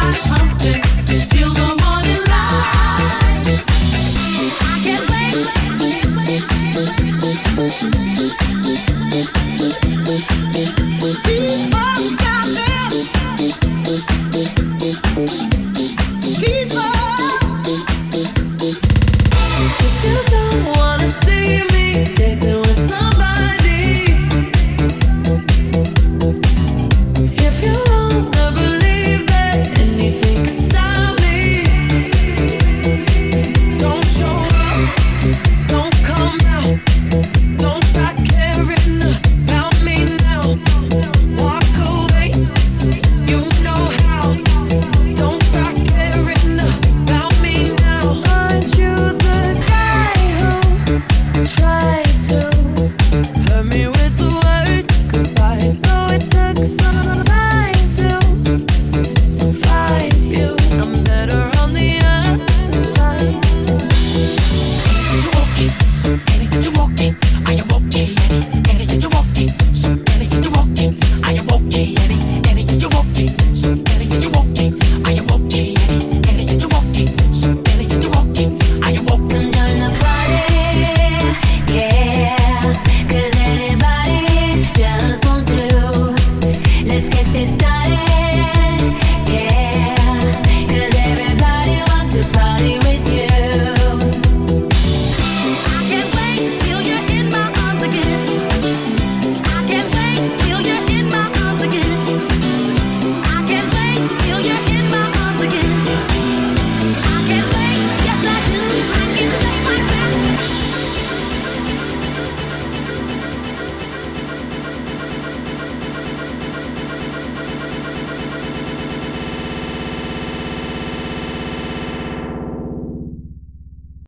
I, I